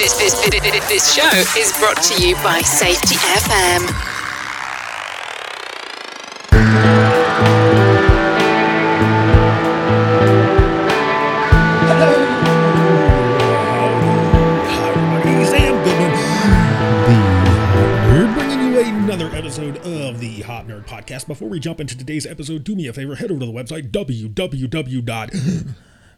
This, this, this, this show is brought to you by Safety FM. Hello, please and the We're bring you another episode of the Hop Nerd Podcast. Before we jump into today's episode, do me a favor, head over to the website www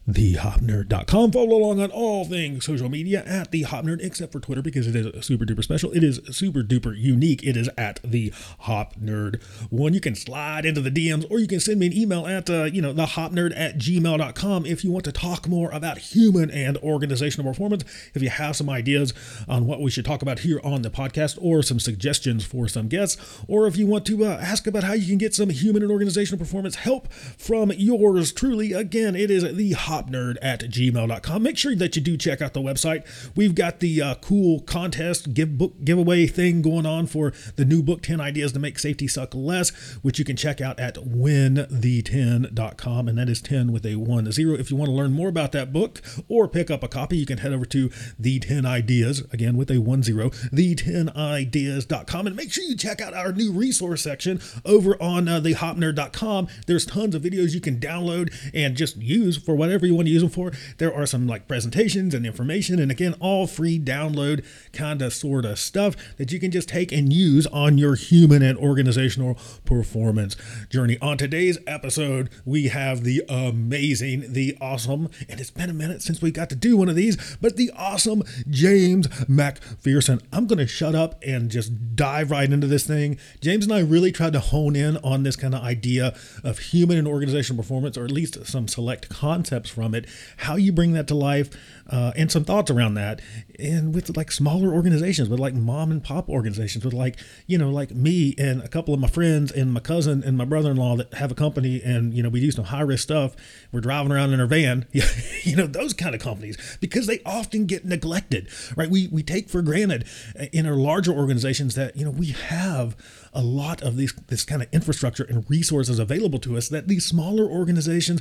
thehopnerd.com. Follow along on all things social media at the Hop Nerd, except for Twitter because it is super duper special. It is super duper unique. It is at the Hop Nerd one. You can slide into the DMs or you can send me an email at uh, you know the Nerd at gmail.com if you want to talk more about human and organizational performance. If you have some ideas on what we should talk about here on the podcast or some suggestions for some guests, or if you want to uh, ask about how you can get some human and organizational performance help from yours truly, again, it is the hopnerd at gmail.com. Make sure that you do check out the website. We've got the uh, cool contest give book giveaway thing going on for the new book 10 ideas to make safety suck less, which you can check out at winthe10.com. And that is 10 with a 1 0. If you want to learn more about that book or pick up a copy, you can head over to the 10 ideas, again with a 1 0, the10ideas.com. And make sure you check out our new resource section over on uh, thehopnerd.com. There's tons of videos you can download and just use for whatever whatever you want to use them for. There are some like presentations and information, and again, all free download kind of sort of stuff that you can just take and use on your human and organizational performance journey. On today's episode, we have the amazing, the awesome, and it's been a minute since we got to do one of these, but the awesome James MacPherson. I'm going to shut up and just dive right into this thing. James and I really tried to hone in on this kind of idea of human and organizational performance, or at least some select concepts from it, how you bring that to life, uh, and some thoughts around that. And with like smaller organizations, with like mom and pop organizations, with like, you know, like me and a couple of my friends and my cousin and my brother in law that have a company and, you know, we do some high risk stuff. We're driving around in our van, you know, those kind of companies because they often get neglected, right? We, we take for granted in our larger organizations that, you know, we have a lot of these this kind of infrastructure and resources available to us that these smaller organizations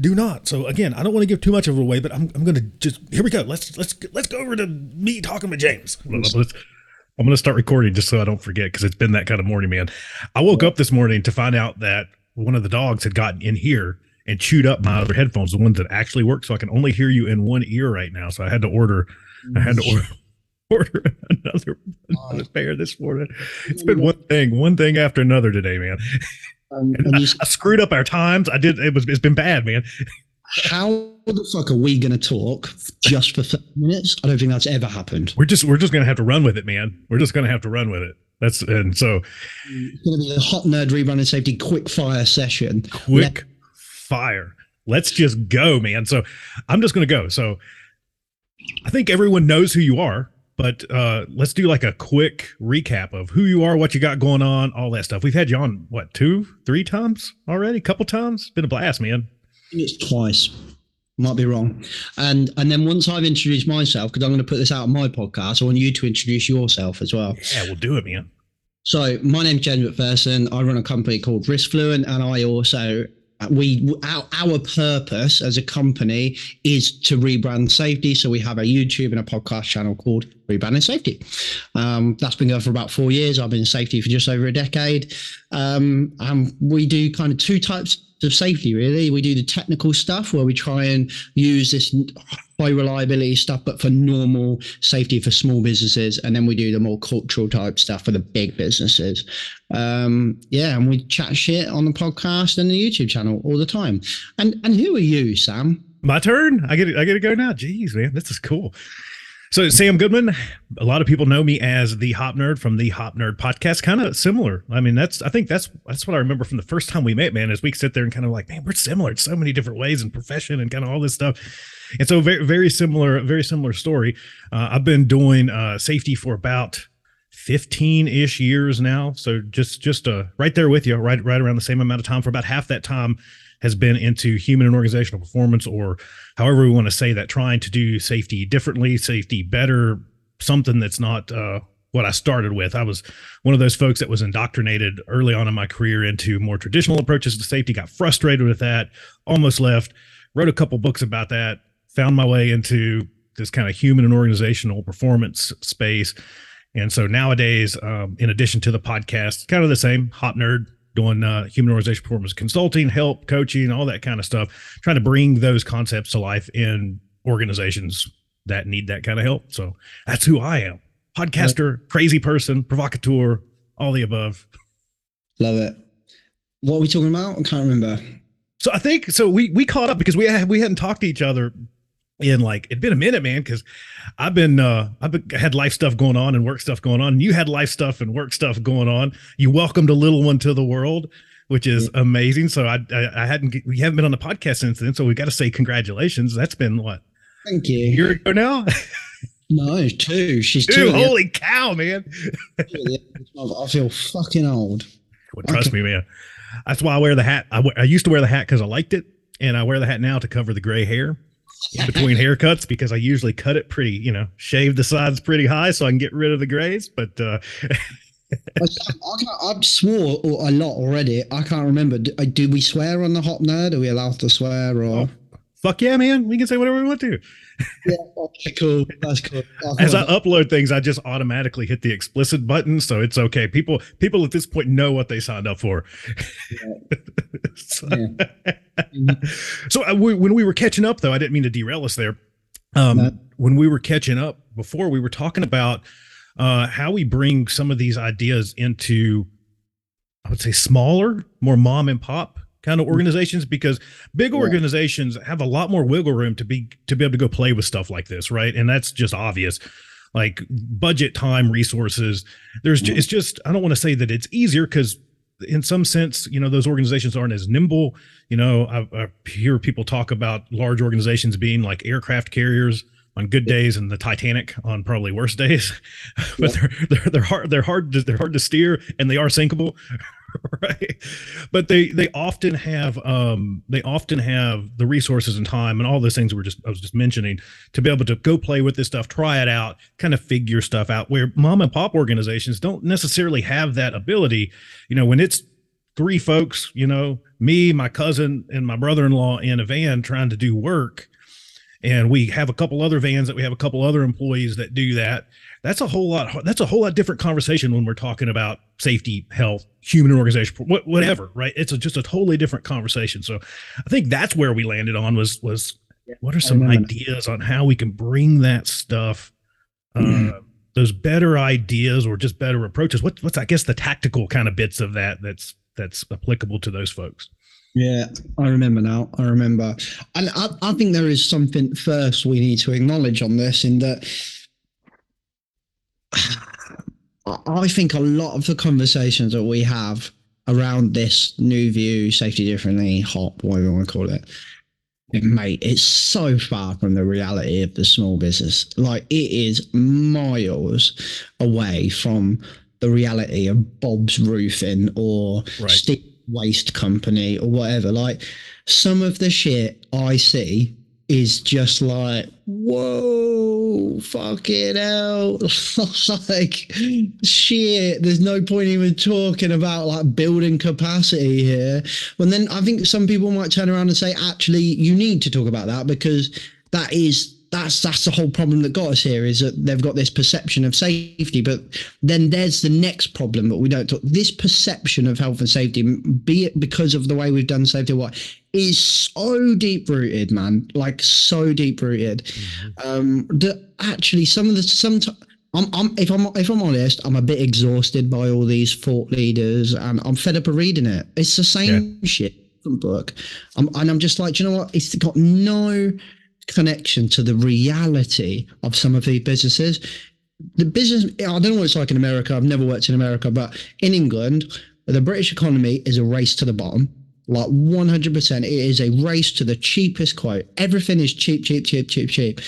do not. So again, I don't want to give too much of it away, but I'm, I'm going to just here we go. Let's let's let's go over to me talking with James. I'm going to start recording just so I don't forget because it's been that kind of morning, man. I woke up this morning to find out that one of the dogs had gotten in here and chewed up my other headphones, the ones that actually work, so I can only hear you in one ear right now. So I had to order. I had to order order another, another pair this morning. It's been one thing, one thing after another today, man. Um, I, I, screwed up our times. I did. It was. It's been bad, man. How the fuck are we going to talk just for 30 minutes? I don't think that's ever happened. We're just. We're just going to have to run with it, man. We're just going to have to run with it. That's and so. It's going to be a Hop Nerd rerun and safety quick fire session. Quick Let- fire. Let's just go, man. So I'm just going to go. So I think everyone knows who you are but uh, let's do like a quick recap of who you are, what you got going on, all that stuff. We've had you on what two, three times already, a couple times. Been a blast, man. It's twice. Might be wrong. And and then once I've introduced myself, because I'm going to put this out on my podcast, I want you to introduce yourself as well. Yeah, we'll do it, man. So my name's James MacPherson. I run a company called Riskfluent, and I also we our, our purpose as a company is to rebrand safety. So we have a youtube and a podcast channel called rebranding safety. Um, that's been going for about four years. I've been in safety for just over a decade. Um, and we do kind of two types of safety really. We do the technical stuff where we try and use this high reliability stuff but for normal safety for small businesses. And then we do the more cultural type stuff for the big businesses. Um, yeah and we chat shit on the podcast and the youtube channel all the time. And and who are you sam? My turn. I get i get to go now. Jeez man this is cool so Sam Goodman, a lot of people know me as the Hop Nerd from the Hop Nerd podcast. Kind of similar. I mean, that's I think that's that's what I remember from the first time we met, man. As we sit there and kind of like, man, we're similar in so many different ways and profession and kind of all this stuff. And so very very similar, very similar story. Uh, I've been doing uh, safety for about 15 ish years now. So just just uh, right there with you, right right around the same amount of time. For about half that time, has been into human and organizational performance, or however we want to say that, trying to do safety differently, safety better, something that's not uh, what I started with. I was one of those folks that was indoctrinated early on in my career into more traditional approaches to safety, got frustrated with that, almost left, wrote a couple books about that, found my way into this kind of human and organizational performance space. And so nowadays, um, in addition to the podcast, kind of the same Hop Nerd doing uh, human organization performance consulting, help, coaching, all that kind of stuff, trying to bring those concepts to life in organizations that need that kind of help. So that's who I am podcaster, crazy person, provocateur, all the above. Love it. What are we talking about? I can't remember. So I think so. We we caught up because we had, we hadn't talked to each other in like it'd been a minute, man. Because I've been uh I've been, had life stuff going on and work stuff going on. And you had life stuff and work stuff going on. You welcomed a little one to the world, which is amazing. So I I, I hadn't we haven't been on the podcast since then. So we got to say congratulations. That's been what Thank you. you're ago now. No, two. She's two. holy cow, man! end of the month. I feel fucking old. Well, trust me, man. That's why I wear the hat. I, I used to wear the hat because I liked it, and I wear the hat now to cover the gray hair between haircuts because I usually cut it pretty, you know, shave the sides pretty high so I can get rid of the grays. But uh, I, I've swore a lot already. I can't remember. Do, uh, do we swear on the Hop Nerd? Are we allowed to swear? Or fuck yeah, man, we can say whatever we want to. yeah, okay, cool. That's cool. As I upload things, I just automatically hit the explicit button, so it's okay. People, people at this point know what they signed up for. so, so uh, we, when we were catching up, though, I didn't mean to derail us there. Um, No. When we were catching up before, we were talking about uh, how we bring some of these ideas into, I would say, smaller, more mom and pop kind of organizations because big Yeah. organizations have a lot more wiggle room to be to be able to go play with stuff like this, right? And that's just obvious. Like budget, time, resources. There's ju- it's just I don't want to say that it's easier because in some sense, you know, those organizations aren't as nimble. You know, I, I hear people talk about large organizations being like aircraft carriers on good days and the Titanic on probably worse days. but they're, they're they're hard they're hard to, they're hard to steer and they are sinkable, right? But they they often have um they often have the resources and time and all those things we are just I was just mentioning to be able to go play with this stuff, try it out, kind of figure stuff out. Where mom and pop organizations don't necessarily have that ability. You know, when it's three folks, you know, me, my cousin, and my brother-in-law in a van trying to do work, and we have a couple other vans that we have a couple other employees that do that. That's a whole lot. That's a whole lot different conversation when we're talking about safety, health, human organization, whatever. Right? It's a, just a totally different conversation. So, I think that's where we landed on was was what are some ideas on how we can bring that stuff uh, Mhm. those better ideas or just better approaches what, what's i guess the tactical kind of bits of that that's that's applicable to those folks Yeah, I remember now. I remember. And I, I think there is something first we need to acknowledge on this in that I think a lot of the conversations that we have around this new view, safety differently, hop, whatever you want to call it, it mate, it's so far from the reality of the small business. Like it is miles away from the reality of Bob's Roofing or Right. Steve Waste Company or whatever. Like some of the shit I see is just like, whoa, fuck it out. like, shit, there's no point even talking about like building capacity here. And then I think some people might turn around and say, actually, you need to talk about that because that is. That's that's the whole problem that got us here is that they've got this perception of safety, but then there's the next problem that we don't talk. This perception of health and safety, be it because of the way we've done safety, or what is so deep rooted, man, like so deep rooted. Um, that actually some of the some. I'm, I'm if I'm if I'm honest, I'm a bit exhausted by all these thought leaders, and I'm fed up of reading it. It's the same shit, different book, um, and I'm just like, "Do you know what? It's got no connection to the reality of some of these businesses. The business, I don't know what it's like in America. I've never worked in America, but in England, the British economy is a race to the bottom. Like 100%, it is a race to the cheapest quote. Everything is cheap, cheap, cheap, cheap, cheap.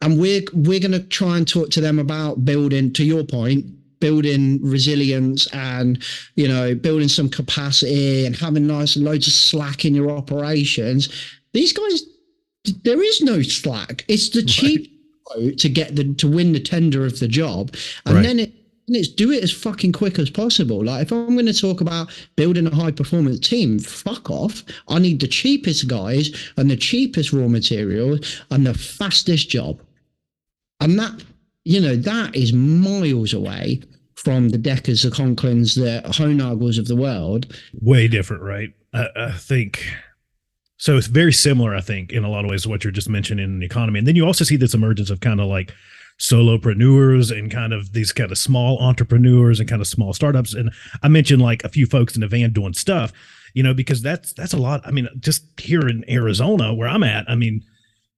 And we're we're going to try and talk to them about building, to your point, building resilience and you know building some capacity and having nice loads of slack in your operations. These guys, there is no slack. It's the cheap quote to get the to win the tender of the job, and Right. then it. And it's do it as fucking quick as possible. Like if I'm going to talk about building a high performance team, fuck off. I need the cheapest guys and the cheapest raw materials and the fastest job. and that you know that is miles away from the Dekkers, the Conklins, the Hollnagels of the world. Way different, right? I, I think so. It's very similar, I think, in a lot of ways to what you're just mentioning in the economy. And then you also see this emergence of kind of like solopreneurs and kind of these kind of small entrepreneurs and kind of small startups. And I mentioned like a few folks in the van doing stuff, you know, because that's that's a lot. I mean, just here in Arizona where I'm at, I mean,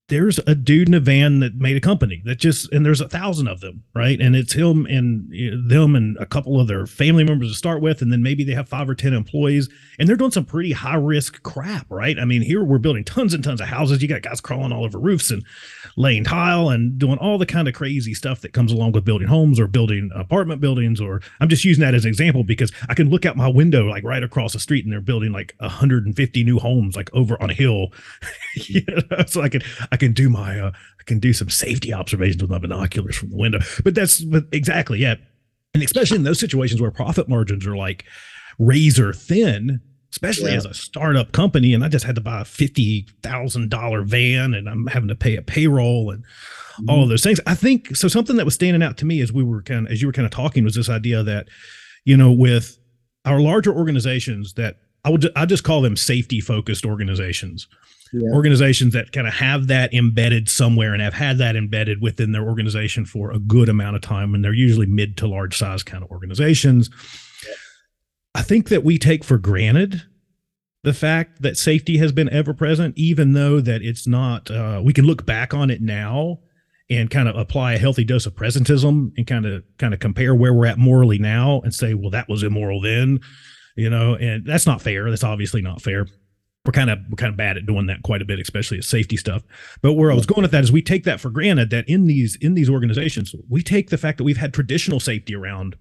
there's a dude in a van that made a company that just and there's a thousand of them right? And it's him and them and a couple of their family members to start with and then maybe they have five or ten employees and they're doing some pretty high risk crap right? I mean here we're building tons and tons of houses. You got guys crawling all over roofs and laying tile and doing all the kind of crazy stuff that comes along with building homes or building apartment buildings or i'm just using that as an example because i can look out my window like right across the street and they're building like 150 new homes like over on a hill. You know? so i can I can do my uh, I can do some safety observations with my binoculars from the window. But that's but exactly yeah, and especially in those situations where profit margins are like razor thin, especially yeah. as a startup company. And I just had to buy a fifty thousand dollar van, and I'm having to pay a payroll and mm-hmm. all of those things. I think so. Something that was standing out to me as we were kind of as you were kind of talking was this idea that you know with our larger organizations that I would I just call them safety focused organizations yeah. organizations that kind of have that embedded somewhere and have had that embedded within their organization for a good amount of time. And they're usually mid to large size kind of organizations. Yeah. I think that we take for granted the fact that safety has been ever present, even though that it's not, uh, we can look back on it now and kind of apply a healthy dose of presentism and kind of kind of compare where we're at morally now and say, well, that was immoral then, you know, and that's not fair. That's obviously not fair we're kind of we're kind of bad at doing that quite a bit, especially at safety stuff. But where I was going with that is we take that for granted that in these in these organizations, we take the fact that we've had traditional safety around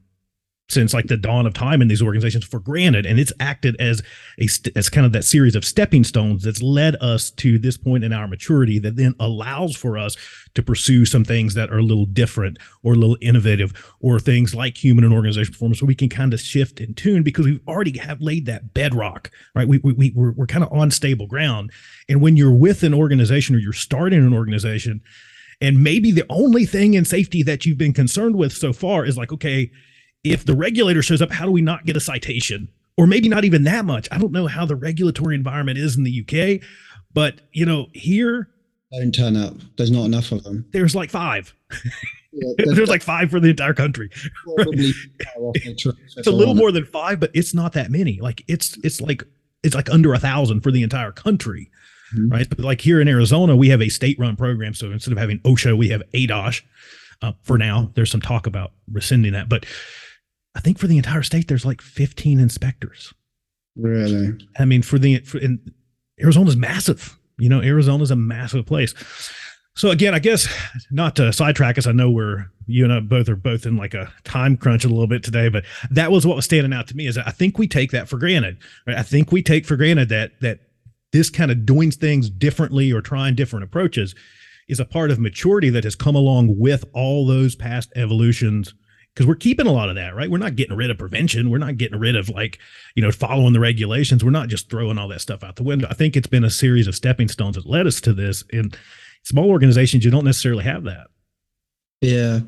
since like the dawn of time in these organizations for granted and it's acted as a as kind of that series of stepping stones that's led us to this point in our maturity that then allows for us to pursue some things that are a little different or a little innovative or things like human and organizational performance where we can kind of shift and tune because we've already have laid that bedrock right? We, we, we we're, we're kind of on stable ground. And when you're with an organization or you're starting an organization and maybe the only thing in safety that you've been concerned with so far is like okay if the regulator shows up, how do we not get a citation? Or maybe not even that much. I don't know how the regulatory environment is in the UK, but you know, here don't turn up. There's not enough of them. There's like five. Yeah, there's like five for the entire country. it's a little more than five, but it's not that many. Like it's it's like it's like under a thousand for the entire country. Mm-hmm. Right. But like here in Arizona, we have a state run program. So instead of having OSHA, we have ADOSH uh, for now. There's some talk about rescinding that. But I think for the entire state, there's like 15 inspectors. Really? I mean, for the for, and Arizona's massive. You know, Arizona's a massive place. So again, I guess not to sidetrack us. I know we're you and I both are both in like a time crunch a little bit today, but that was what was standing out to me. Is I think we take that for granted. Right? I think we take for granted that that this kind of doing things differently or trying different approaches is a part of maturity that has come along with all those past evolutions because we're keeping a lot of that, right? We're not getting rid of prevention. We're not getting rid of like, you know, following the regulations. We're not just throwing all that stuff out the window. I think it's been a series of stepping stones that led us to this. In small organizations, you don't necessarily have that. Yeah,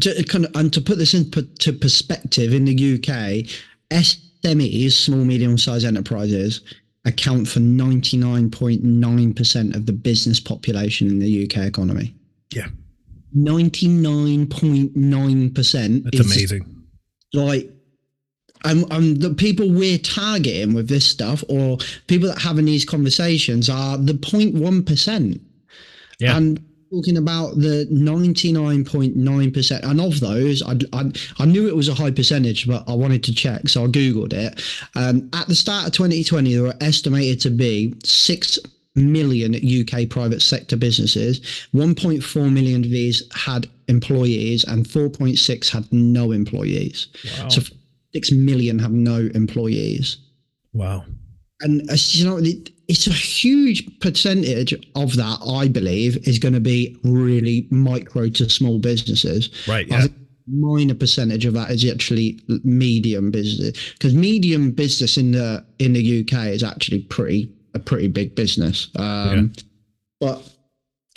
to kind of, and to put this into perspective, in the UK, SMEs, small medium sized enterprises, account for ninety nine point nine percent of the business population in the UK economy. Yeah, 99.9%. That's amazing. Like, and, and the people we're targeting with this stuff or people that having these conversations are the 0.1%. Yeah. And talking about the 99.9% and of those I, I, I, knew it was a high percentage but i wanted to check so i googled it um, at the start of 2020 there were estimated to be 6 million UK private sector businesses. 1.4 million of these had employees, and 4.6 had no employees. Wow. So 6 million have no employees. Wow. And uh, you know, it's a huge percentage of that, I believe, is going to be really micro to small businesses. Right. Yeah minor percentage of that is actually medium business because medium business in the in the UK is actually pretty a pretty big business. Um, yeah. But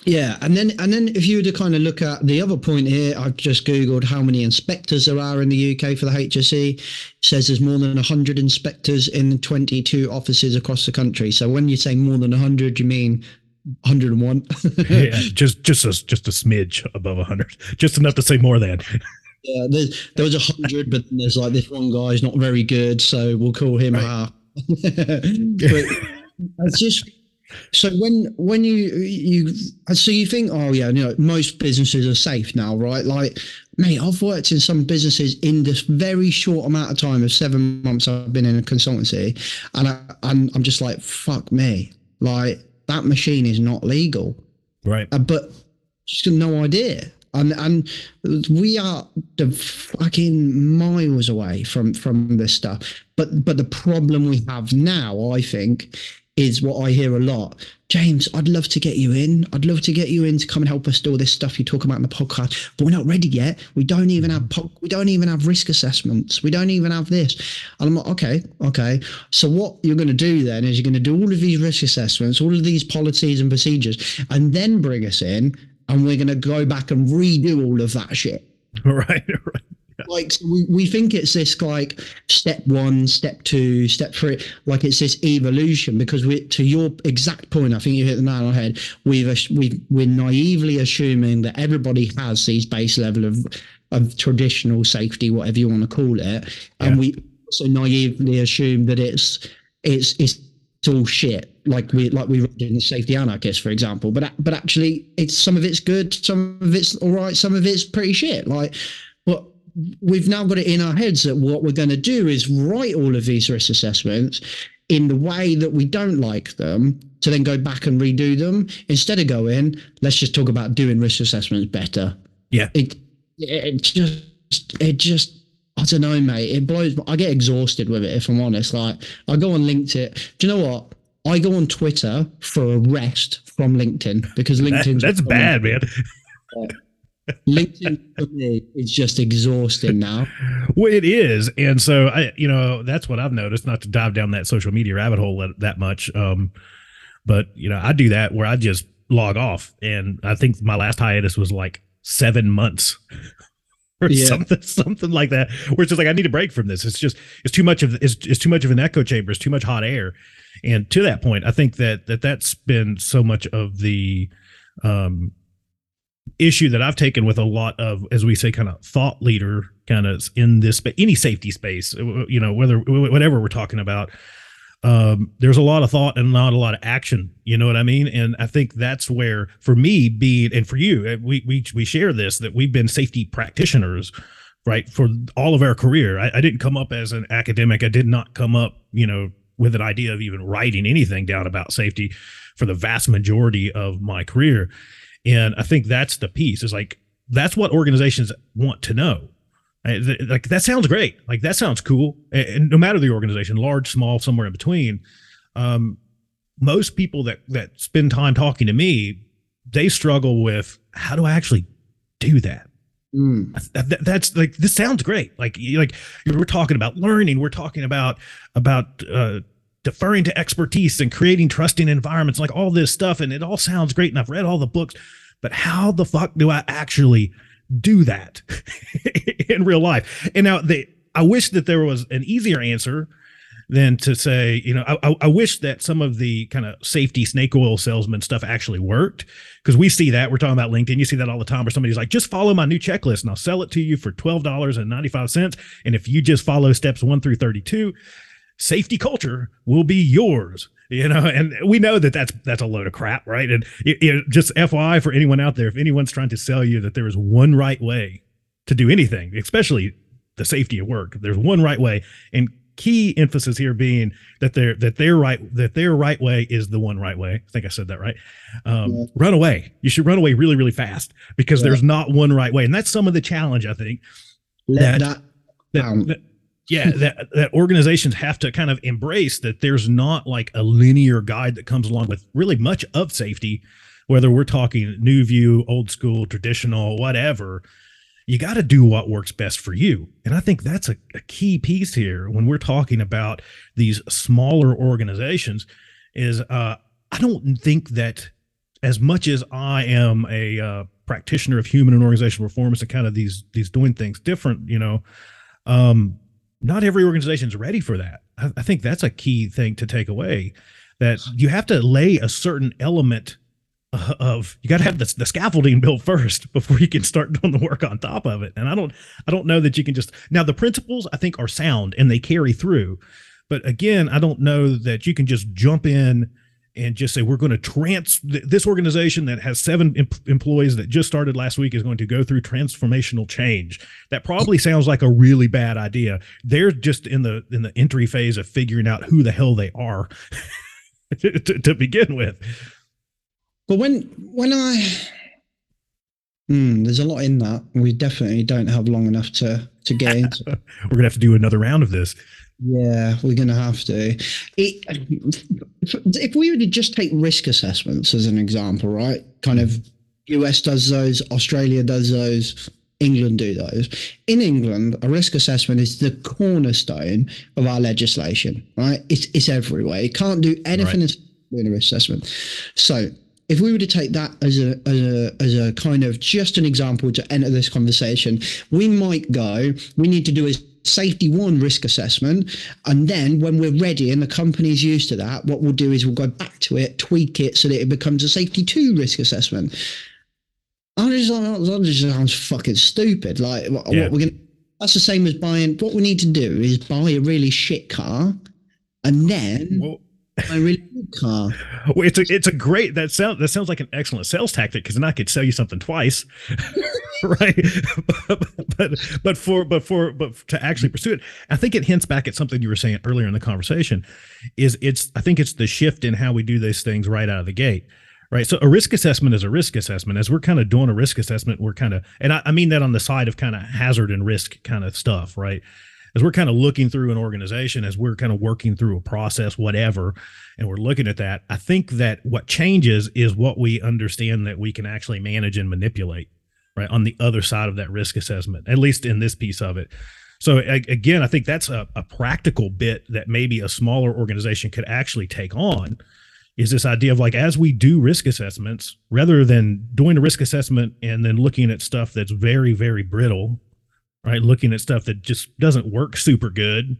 Yeah, and then and then if you were to kind of look at the other point here, I've just googled how many inspectors there are in the UK for the HSE. It says there's more than 100 inspectors in 22 offices across the country. So when you say more than 100, you mean 101? yeah, just just a, just a smidge above 100, just enough to say more than. Yeah, there's, there was a hundred, but there's like this one guy's not very good, so we'll call him right. half. but it's just so when when you you so you think oh yeah you know most businesses are safe now right? Like mate I've worked in some businesses in this very short amount of time of seven months I've been in a consultancy and I and I'm just like fuck me. Like that machine is not legal. Right. Uh, but just got no idea. And and we are the fucking miles away from from this stuff. But but the problem we have now i think is what I hear a lot. James, I'd love to get you in. I'd love to get you in to come and help us do all this stuff you talk about in the podcast, but we're not ready yet. We don't even have po- we don't even have risk assessments. We don't even have this. And I'm like, okay, okay. So what you're going to do then is you're going to do all of these risk assessments, all of these policies and procedures, and then bring us in, and we're going to go back and redo all of that shit. Right, right like we, we think it's this like step one step two step three like it's this evolution because we to your exact point i think you hit the nail on the head. We've we we're naively assuming that everybody has these base level of of traditional safety whatever you want to call it and we also naively assume that it's it's it's all shit like we like we read in the safety anarchist for example. But but actually it's some of it's good some of it's all right some of it's pretty shit. Like we've now got it in our heads that what we're going to do is write all of these risk assessments in the way that we don't like them to then go back and redo them instead of going let's just talk about doing risk assessments better yeah it it just it just I don't know, mate. It blows. I get exhausted with it if I'm honest. Like I go on LinkedIn. Do you know what? I go on Twitter for a rest from LinkedIn because LinkedIn. That, that's bad, man. LinkedIn for me is just exhausting now. Well, it is, and so I, you know, that's what I've noticed. Not to dive down that social media rabbit hole that much, um, but you know, I do that where I just log off, and I think my last hiatus was like seven months. or yeah. something, something like that. Where it's just like I need a break from this. It's just it's too much of it's, it's too much of an echo chamber. It's too much hot air. And to that point, I think that that that's been so much of the um issue that I've taken with a lot of, as we say, kind of thought leader kind of in this, but any safety space, you know, whether whatever we're talking about, um, there's a lot of thought and not a lot of action. You know what I mean? And I think that's where, for me, being and for you, uh, we we we share this that we've been safety practitioners, right, for all of our career. I, I didn't come up as an academic. I did not come up, you know, with an idea of even writing anything down about safety for the vast majority of my career and I think that's the piece is like, that's what organizations want to know. Like that sounds great. Like that sounds cool. And no matter the organization, large, small, somewhere in between, um, most people that that spend time talking to me, they struggle with how do I actually do that? Mm. That, that's like this sounds great. Like like we're talking about learning. We're talking about about uh, deferring to expertise and creating trusting environments, like all this stuff. And it all sounds great. And I've read all the books, but how the fuck do I actually do that in real life? And now they, I wish that there was an easier answer than to say, you know, I, I wish that some of the kind of safety snake oil salesman stuff actually worked because we see that. We're talking about LinkedIn. You see that all the time where somebody's like, just follow my new checklist and I'll sell it to you for $12.95. And if you just follow steps one through 32, safety culture will be yours you know? And we know that that's that's a load of crap right? And it, it, just fyi for anyone out there if anyone's trying to sell you that there is one right way to do anything especially the safety of work there's one right way. And key emphasis here being that their that their right that their right way is the one right way. I think i said that right. Um, yeah. run away. You should run away really really fast because yeah. there's not one right way. And that's some of the challenge i think Let that, that, that yeah that that organizations have to kind of embrace that there's not like a linear guide that comes along with really much of safety whether we're talking new view old school traditional whatever. You got to do what works best for you. And i think that's a, a key piece here when we're talking about these smaller organizations is uh i don't think that as much as I am a uh, practitioner of human and organizational performance and kind of these these doing things different, you know, um, not every organization is ready for that. I, I think that's a key thing to take away. That you have to lay a certain element uh, of you got to have the, the scaffolding built first before you can start doing the work on top of it and i don't i don't know that you can just now the principles i think are sound and they carry through but again i don't know that you can just jump in and just say we're going to trans this organization that has seven em- employees that just started last week is going to go through transformational change that probably sounds like a really bad idea they're just in the in the entry phase of figuring out who the hell they are to, to begin with but when when I Hmm, there's a lot in that. We definitely don't have long enough to to get into. we're gonna have to do another round of this. Yeah, we're gonna have to. It, if we were to just take risk assessments as an example, right? Kind of US does those, Australia does those, England do those. In England, a risk assessment is the cornerstone of our legislation, right? It's it's everywhere. You can't do anything right. in a risk assessment. So if we were to take that as a, as a as a kind of just an example to enter this conversation, we might go, we need to do a safety one risk assessment. And then when we're ready and the company's used to that, what we'll do is we'll go back to it, tweak it so that it becomes a safety two risk assessment. I just that just sounds fucking stupid. Like what, yeah. what we're gonna that's the same as buying what we need to do is buy a really shit car and then well, my really good car. Well, it's a it's a great that sounds that sounds like an excellent sales tactic because then I could sell you something twice, right? but, but but for but for but to actually pursue it, I think it hints back at something you were saying earlier in the conversation. Is it's I think it's the shift in how we do these things right out of the gate right? So a risk assessment is a risk assessment. As we're kind of doing a risk assessment, we're kind of, and I, I, mean that on the side of kind of hazard and risk kind of stuff, right? As we're kind of looking through an organization, as we're kind of working through a process, whatever, and we're looking at that, I think that what changes is what we understand that we can actually manage and manipulate, right? On the other side of that risk assessment, at least in this piece of it. So again, I think that's a, a practical bit that maybe a smaller organization could actually take on is this idea of like as we do risk assessments rather than doing a risk assessment and then looking at stuff that's very very brittle right? Looking at stuff that just doesn't work super good.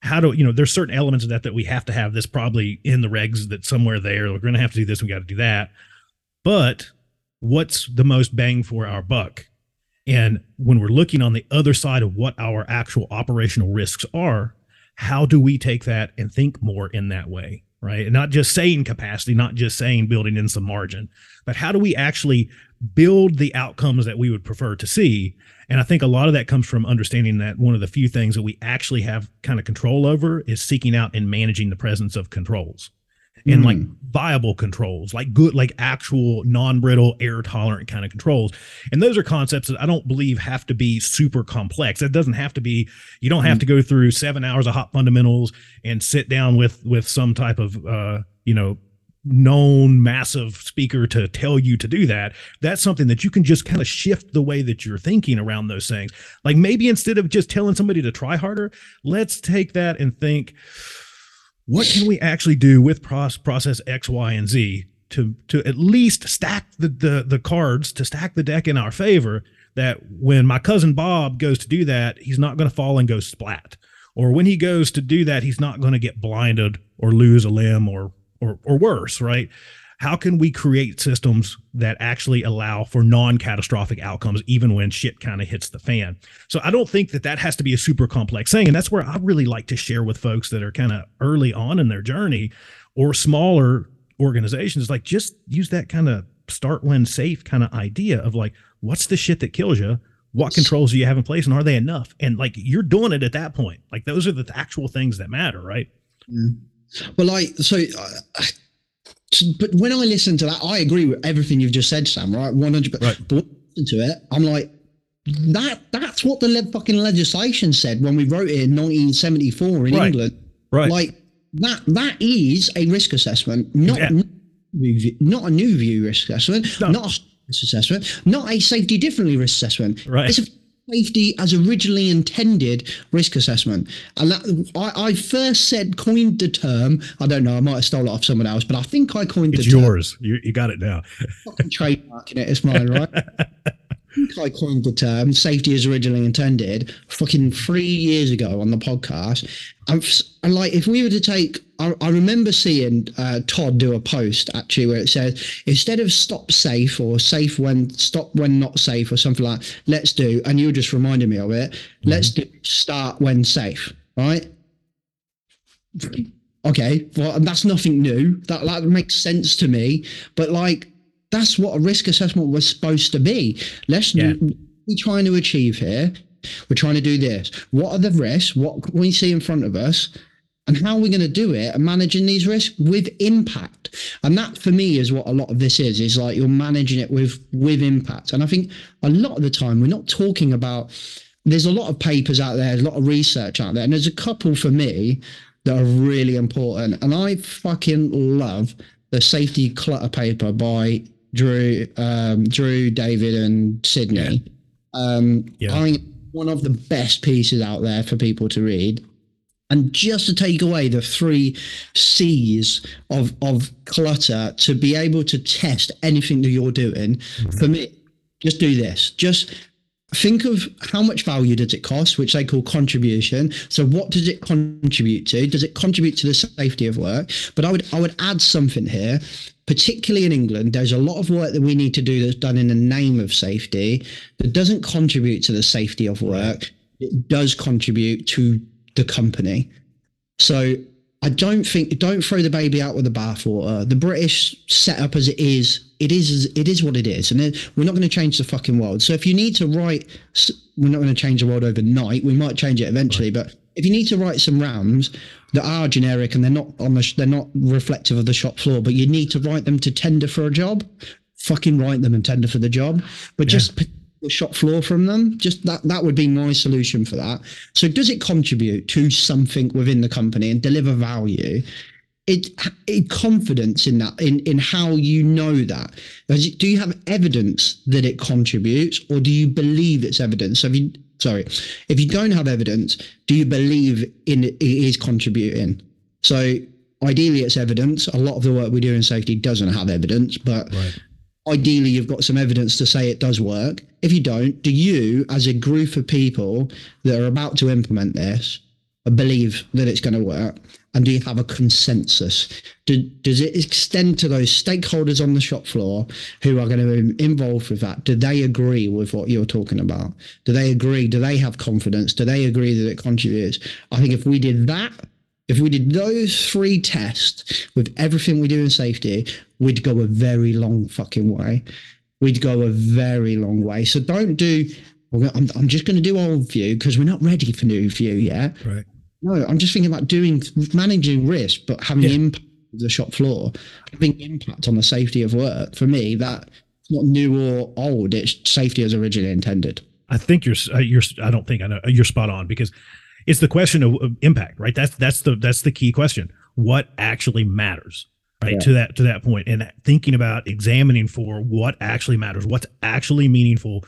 How do you know? There's certain elements of that that we have to have this probably in the regs that somewhere there. We're going to have to do this. We got to do that. But what's the most bang for our buck? And when we're looking on the other side of what our actual operational risks are, how do we take that and think more in that way? Right. And not just saying capacity, not just saying building in some margin, but how do we actually build the outcomes that we would prefer to see and I think a lot of that comes from understanding that one of the few things that we actually have kind of control over is seeking out and managing the presence of controls and like hmm. viable controls, like good, like actual non brittle, error tolerant kind of controls. And those are concepts that I don't believe have to be super complex. It doesn't have to be, you don't have mm. to go through seven hours of hop fundamentals and sit down with, with some type of, uh, you know, known massive speaker to tell you to do that that's something that you can just kind of shift the way that you're thinking around those things. Like maybe instead of just telling somebody to try harder let's take that and think what can we actually do with process x y and z to to at least stack the, the the cards to stack the deck in our favor that when my cousin bob goes to do that he's not going to fall and go splat. Or when he goes to do that he's not going to get blinded or lose a limb or or, or worse, right? How can we create systems that actually allow for non-catastrophic outcomes, even when shit kind of hits the fan? So I don't think that that has to be a super complex thing, and that's where I really like to share with folks that are kind of early on in their journey, or smaller organizations. Like just use that kind of start when safe kind of idea of like, what's the shit that kills you? What controls do you have in place, and are they enough? And like you're doing it at that point. Like those are the actual things that matter, right? Mm. Well, like so. Uh, but when I listen to that, I agree with everything you've just said, Sam. Right, 100%. Right. But listen to it, I'm like, that that's what the le- fucking legislation said when we wrote it in 1974 in right. England. Right. Like that that is a risk assessment, not yeah. not a new view risk assessment, no. not a risk assessment, not a safety differently risk assessment. Right. It's a safety as originally intended risk assessment. And that I, I, first said coined the term. I don't know, I might have stole it off someone else, but I think I coined it's the yours. You, you got it now. Fucking trademarking it, it's mine, right? I coined the term safety as originally intended fucking three years ago on the podcast. And, and like, if we were to take, I, I remember seeing uh, Todd do a post actually where it says instead of stop safe or safe when stop when not safe or something like, let's do, and you just reminded me of it. Mm-hmm. Let's do start when safe, right? Okay, well, and that's nothing new. That that makes sense to me. But like, that's what a risk assessment was supposed to be. Let's yeah. do, we're trying to achieve here. We're trying to do this. What are the risks? What we see in front of us? And how are we going to do it and managing these risks with impact? And that for me is what a lot of this is, is like you're managing it with with impact. And I think a lot of the time we're not talking about there's a lot of papers out there, there's a lot of research out there, and there's a couple for me that are really important. And I fucking love the safety clutter paper by Drew, um, Drew, David, and Sidney. Yeah. Um, yeah. I think one of the best pieces out there for people to read. And just to take away the three C's of of clutter to be able to test anything that you're doing, mm-hmm. for me, just do this. Just think of how much value does it cost, which they call contribution. So what does it contribute to? Does it contribute to the safety of work? But I would I would add something here particularly in England, there's a lot of work that we need to do that's done in the name of safety that doesn't contribute to the safety of work. It does contribute to the company. So I don't think don't throw the baby out with the bathwater. The British setup as it is, it is it is what it is, and we're not going to change the fucking world. So if you need to write, we're not going to change the world overnight. We might change it eventually, right. but if you need to write some rounds that are generic and they're not on the they're not reflective of the shop floor, but you need to write them to tender for a job, fucking write them and tender for the job. But yeah. just shop floor from them, just that that would be my solution for that. So does it contribute to something within the company and deliver value? It, it confidence in that in in how you know that do you have evidence that it contributes or do you believe it's evidence so if you sorry, if you don't have evidence, do you believe in it is contributing? So ideally, it's evidence. A lot of the work we do in safety doesn't have evidence, but right. Ideally, you've got some evidence to say it does work. If you don't, do you, as a group of people that are about to implement this, believe that it's going to work? And do you have a consensus? Do, does it extend to those stakeholders on the shop floor who are going to be involved with that? Do they agree with what you're talking about? Do they agree? Do they have confidence? Do they agree that it contributes? I think if we did that, if we did those three tests with everything we do in safety, we'd go a very long fucking way. We'd go a very long way. So don't do. I'm, I'm just going to do old view because we're not ready for new view yet. Right no, I'm just thinking about doing managing risk, but having yeah. impact of the shop floor, having impact on the safety of work. For me, that's not new or old. It's safety as originally intended. I think you're uh, you're. I don't think I know you're spot on because it's the question of, of impact, right? That's that's the that's the key question. What actually matters? right yeah. to that to that point and thinking about examining for what actually matters what's actually meaningful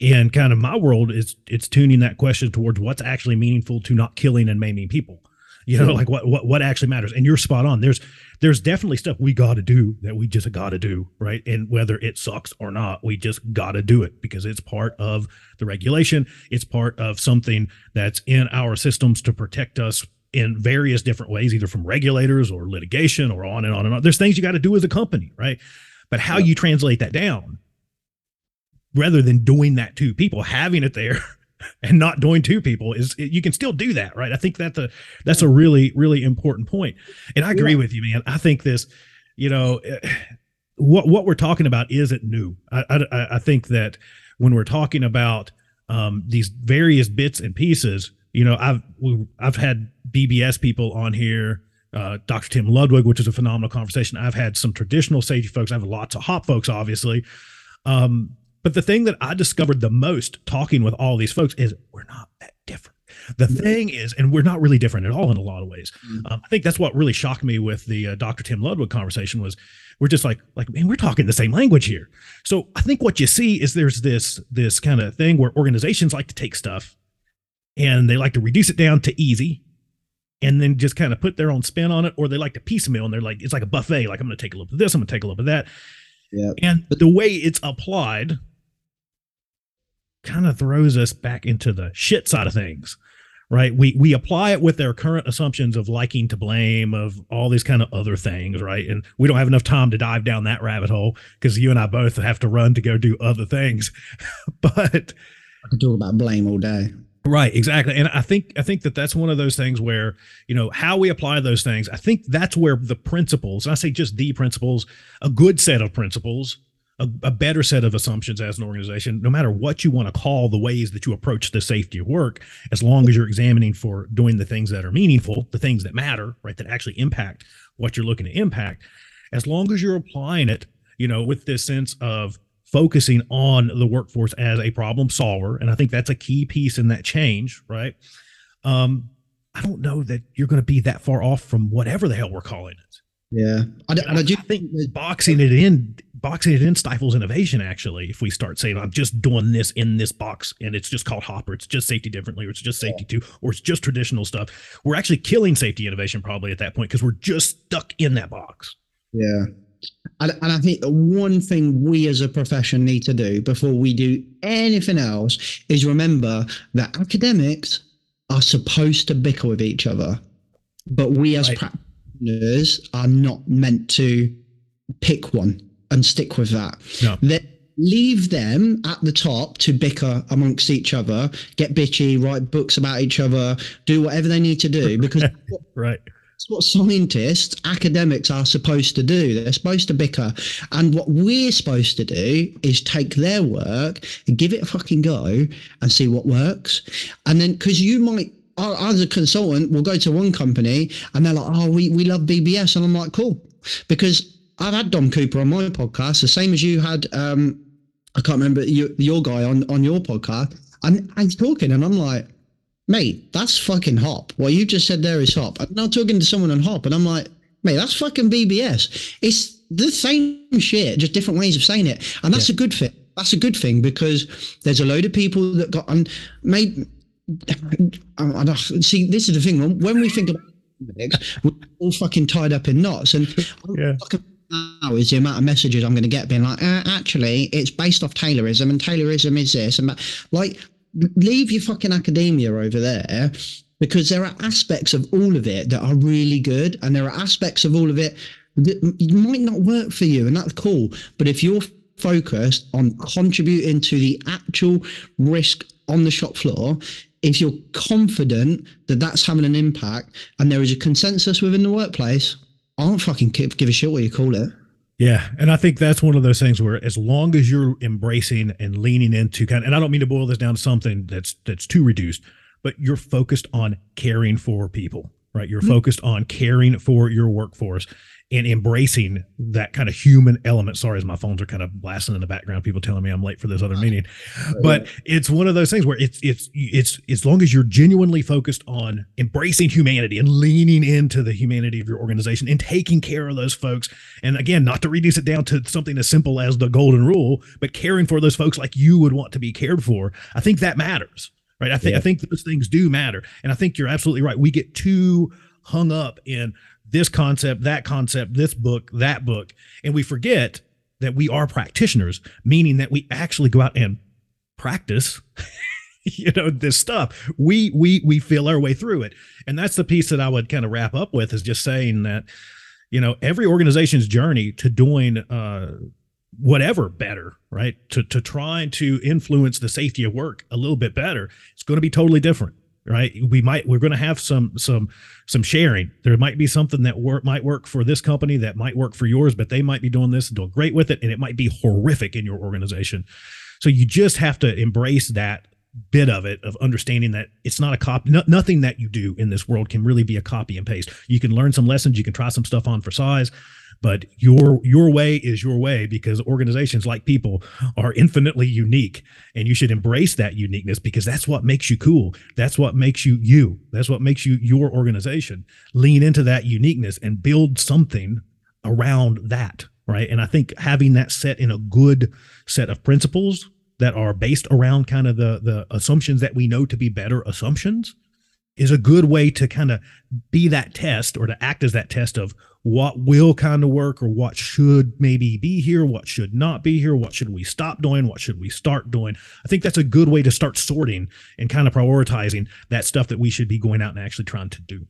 and kind of my world is it's tuning that question towards what's actually meaningful to not killing and maiming people you know like what, what what actually matters and you're spot on there's there's definitely stuff we got to do that we just got to do right? And whether it sucks or not we just got to do it because it's part of the regulation. It's part of something that's in our systems to protect us in various different ways either from regulators or litigation or on and on and on. There's things you got to do as a company right? But how you translate that down rather than doing that to people, having it there and not doing to people is you can still do that, right? I think that the that's a really really important point. And I agree yeah. with you, man. I think this, you know, eh, what what we're talking about isn't new. I I, I think that when we're talking about um, these various bits and pieces, you know, I've I've had BBS people on here. Uh, Dr. Tim Ludwig, which is a phenomenal conversation. I've had some traditional safety folks. I have lots of hop folks, obviously. Um, but the thing that I discovered the most talking with all these folks is we're not that different. The thing is, and we're not really different at all in a lot of ways. Mm-hmm. Um, I think that's what really shocked me with the uh, Dr. Tim Ludwig conversation was we're just like like man, we're talking the same language here. So I think what you see is there's this this kind of thing where organizations like to take stuff and they like to reduce it down to easy and then just kind of put their own spin on it, or they like to piecemeal and they're like, it's like a buffet. Like, I'm going to take a little of this, I'm going to take a little of that. Yeah. And the way it's applied kind of throws us back into the shit side of things, right? We we apply it with their current assumptions of liking to blame, of all these kind of other things, right? And we don't have enough time to dive down that rabbit hole because you and I both have to run to go do other things. but I could talk about blame all day. Right, exactly. And I think I think that that's one of those things where, you know, how we apply those things, I think that's where the principles, and I say just the principles, a good set of principles, a, a better set of assumptions as an organization, no matter what you want to call the ways that you approach the safety of work, as long as you're examining for doing the things that are meaningful, the things that matter, right, that actually impact what you're looking to impact, as long as you're applying it, you know, with this sense of focusing on the workforce as a problem solver. And I think that's a key piece in that change, right? Um, I don't know that you're going to be that far off from whatever the hell we're calling it. Yeah, I, I, I do think boxing it in, boxing it in stifles innovation. Actually, if we start saying I'm just doing this in this box and it's just called Hopper, it's just safety differently, or it's just safety yeah. two, or it's just traditional stuff, we're actually killing safety innovation probably at that point because we're just stuck in that box. Yeah, and, and I think the one thing we as a profession need to do before we do anything else is remember that academics are supposed to bicker with each other, but we as right. practitioners are not meant to pick one and stick with that. No. leave them at the top to bicker amongst each other, get bitchy, write books about each other, do whatever they need to do because right it's what scientists, academics are supposed to do. They're supposed to bicker. And what we're supposed to do is take their work and give it a fucking go and see what works. And then, because you might, as a consultant, we'll go to one company and they're like, oh, we, we love BBS. And I'm like, cool. Because I've had Dom Cooper on my podcast, the same as you had, um, I can't remember your, your guy on, on your podcast. And I'm talking and I'm like, mate, that's fucking hop. What you just said there is hop. I'm now talking to someone on hop, and I'm like, mate, that's fucking BBS. It's the same shit, just different ways of saying it, and that's yeah. a good thing. That's a good thing because there's a load of people that got and made. See, this is the thing. When we think about we're all fucking tied up in knots, and yeah. now is the amount of messages I'm going to get being like, uh, actually, it's based off Taylorism, and Taylorism is this, and like leave your fucking academia over there because there are aspects of all of it that are really good and there are aspects of all of it that might not work for you and that's cool but if you're focused on contributing to the actual risk on the shop floor if you're confident that that's having an impact and there is a consensus within the workplace i don't fucking give, a shit what you call it yeah, and I think that's one of those things where as long as you're embracing and leaning into kind of, and I don't mean to boil this down to something that's that's too reduced, but you're focused on caring for people, right? You're mm-hmm. focused on caring for your workforce and embracing that kind of human element. Sorry, as my phones are kind of blasting in the background, people telling me I'm late for this other meeting. But it's one of those things where it's it's it's as long as you're genuinely focused on embracing humanity and leaning into the humanity of your organization and taking care of those folks. And again, not to reduce it down to something as simple as the golden rule, but caring for those folks like you would want to be cared for. I think that matters. Right. I think yeah. I think those things do matter. And I think you're absolutely right. We get too hung up in this concept, that concept, this book, that book. And we forget that we are practitioners, meaning that we actually go out and practice you know this stuff. We we we feel our way through it. And that's the piece that i would kind of wrap up with is just saying that you know every organization's journey to doing uh whatever better right? To to trying to influence the safety of work a little bit better it's going to be totally different right? We might we're going to have some some some sharing. There might be something that work might work for this company that might work for yours but they might be doing this and doing great with it and it might be horrific in your organization. So you just have to embrace that bit of it of understanding that it's not a copy no, nothing that you do in this world can really be a copy and paste. You can learn some lessons you can try some stuff on for size but your your way is your way because organizations like people are infinitely unique and you should embrace that uniqueness because that's what makes you cool. That's what makes you you. That's what makes you your organization. Lean into that uniqueness and build something around that right? And i think having that set in a good set of principles that are based around kind of the the assumptions that we know to be better assumptions is a good way to kind of be that test or to act as that test of what will kind of work or what should maybe be here, what should not be here, what should we stop doing, what should we start doing. I think that's a good way to start sorting and kind of prioritizing that stuff that we should be going out and actually trying to do.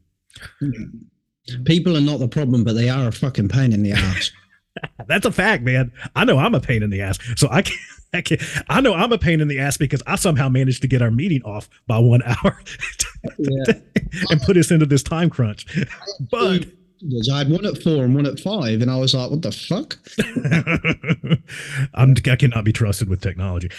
People are not the problem, but they are a fucking pain in the ass. that's a fact, man. I know I'm a pain in the ass. So I can't I, I know I'm a pain in the ass because I somehow managed to get our meeting off by one hour and put us into this time crunch. But I had one at four and one at five, and I was like, "What the fuck?" I'm, I cannot be trusted with technology.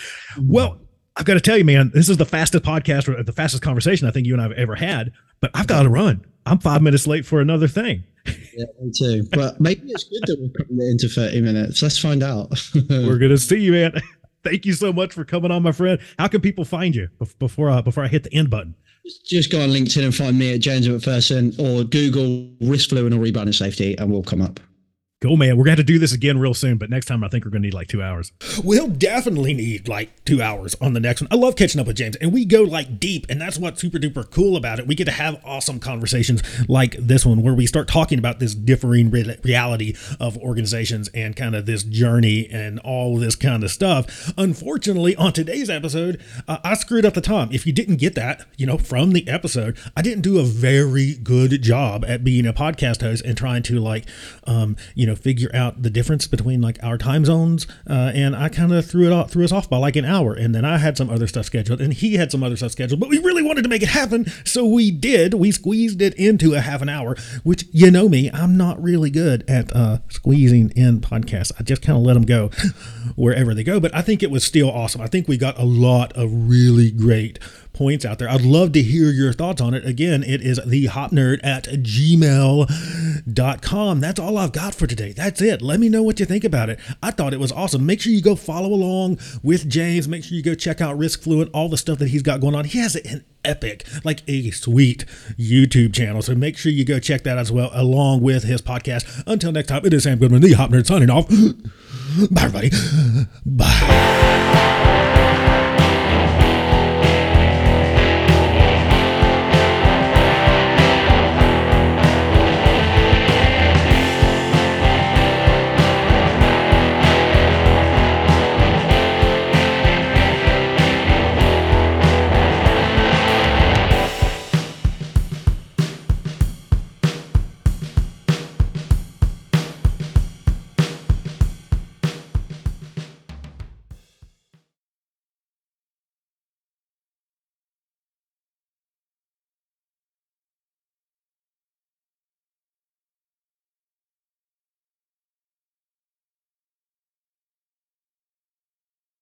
Well, I've got to tell you, man, this is the fastest podcast or the fastest conversation I think you and I've ever had. But I've got to run. I'm five minutes late for another thing. Yeah, me too. But maybe it's good that we're putting it into 30 minutes. Let's find out. we're gonna see you, man. Thank you so much for coming on, my friend. How can people find you before uh, before I hit the end button? Just go on LinkedIn and find me at James MacPherson or Google risk fluid or rebranding safety and we'll come up. Cool, man. We're going to have to do this again real soon, but next time I think we're going to need like two hours. We'll definitely need like two hours on the next one. I love catching up with James, and we go like deep, and that's what's super duper cool about it. We get to have awesome conversations like this one where we start talking about this differing re- reality of organizations and kind of this journey and all this kind of stuff. Unfortunately, on today's episode, uh, I screwed up the time. If you didn't get that, you know, from the episode, I didn't do a very good job at being a podcast host and trying to like, um, you know, know figure out the difference between like our time zones uh, and i kind of threw it off threw us off by like an hour and then i had some other stuff scheduled and he had some other stuff scheduled but we really wanted to make it happen so we did we squeezed it into a half an hour which you know me i'm not really good at uh, squeezing in podcasts i just kind of let them go wherever they go but i think it was still awesome i think we got a lot of really great points out there. I'd love to hear your thoughts on it. Again, it is the hop nerd at gmail.com. That's all I've got for today. That's it. Let me know what you think about it. I thought it was awesome. Make sure you go follow along with James. Make sure you go check out Risk Fluid, all the stuff that he's got going on. He has an epic, like a sweet YouTube channel. So make sure you go check that as well, along with his podcast. Until next time, it is Sam Goodman, the Hop Nerd, signing off. Bye, everybody. Bye.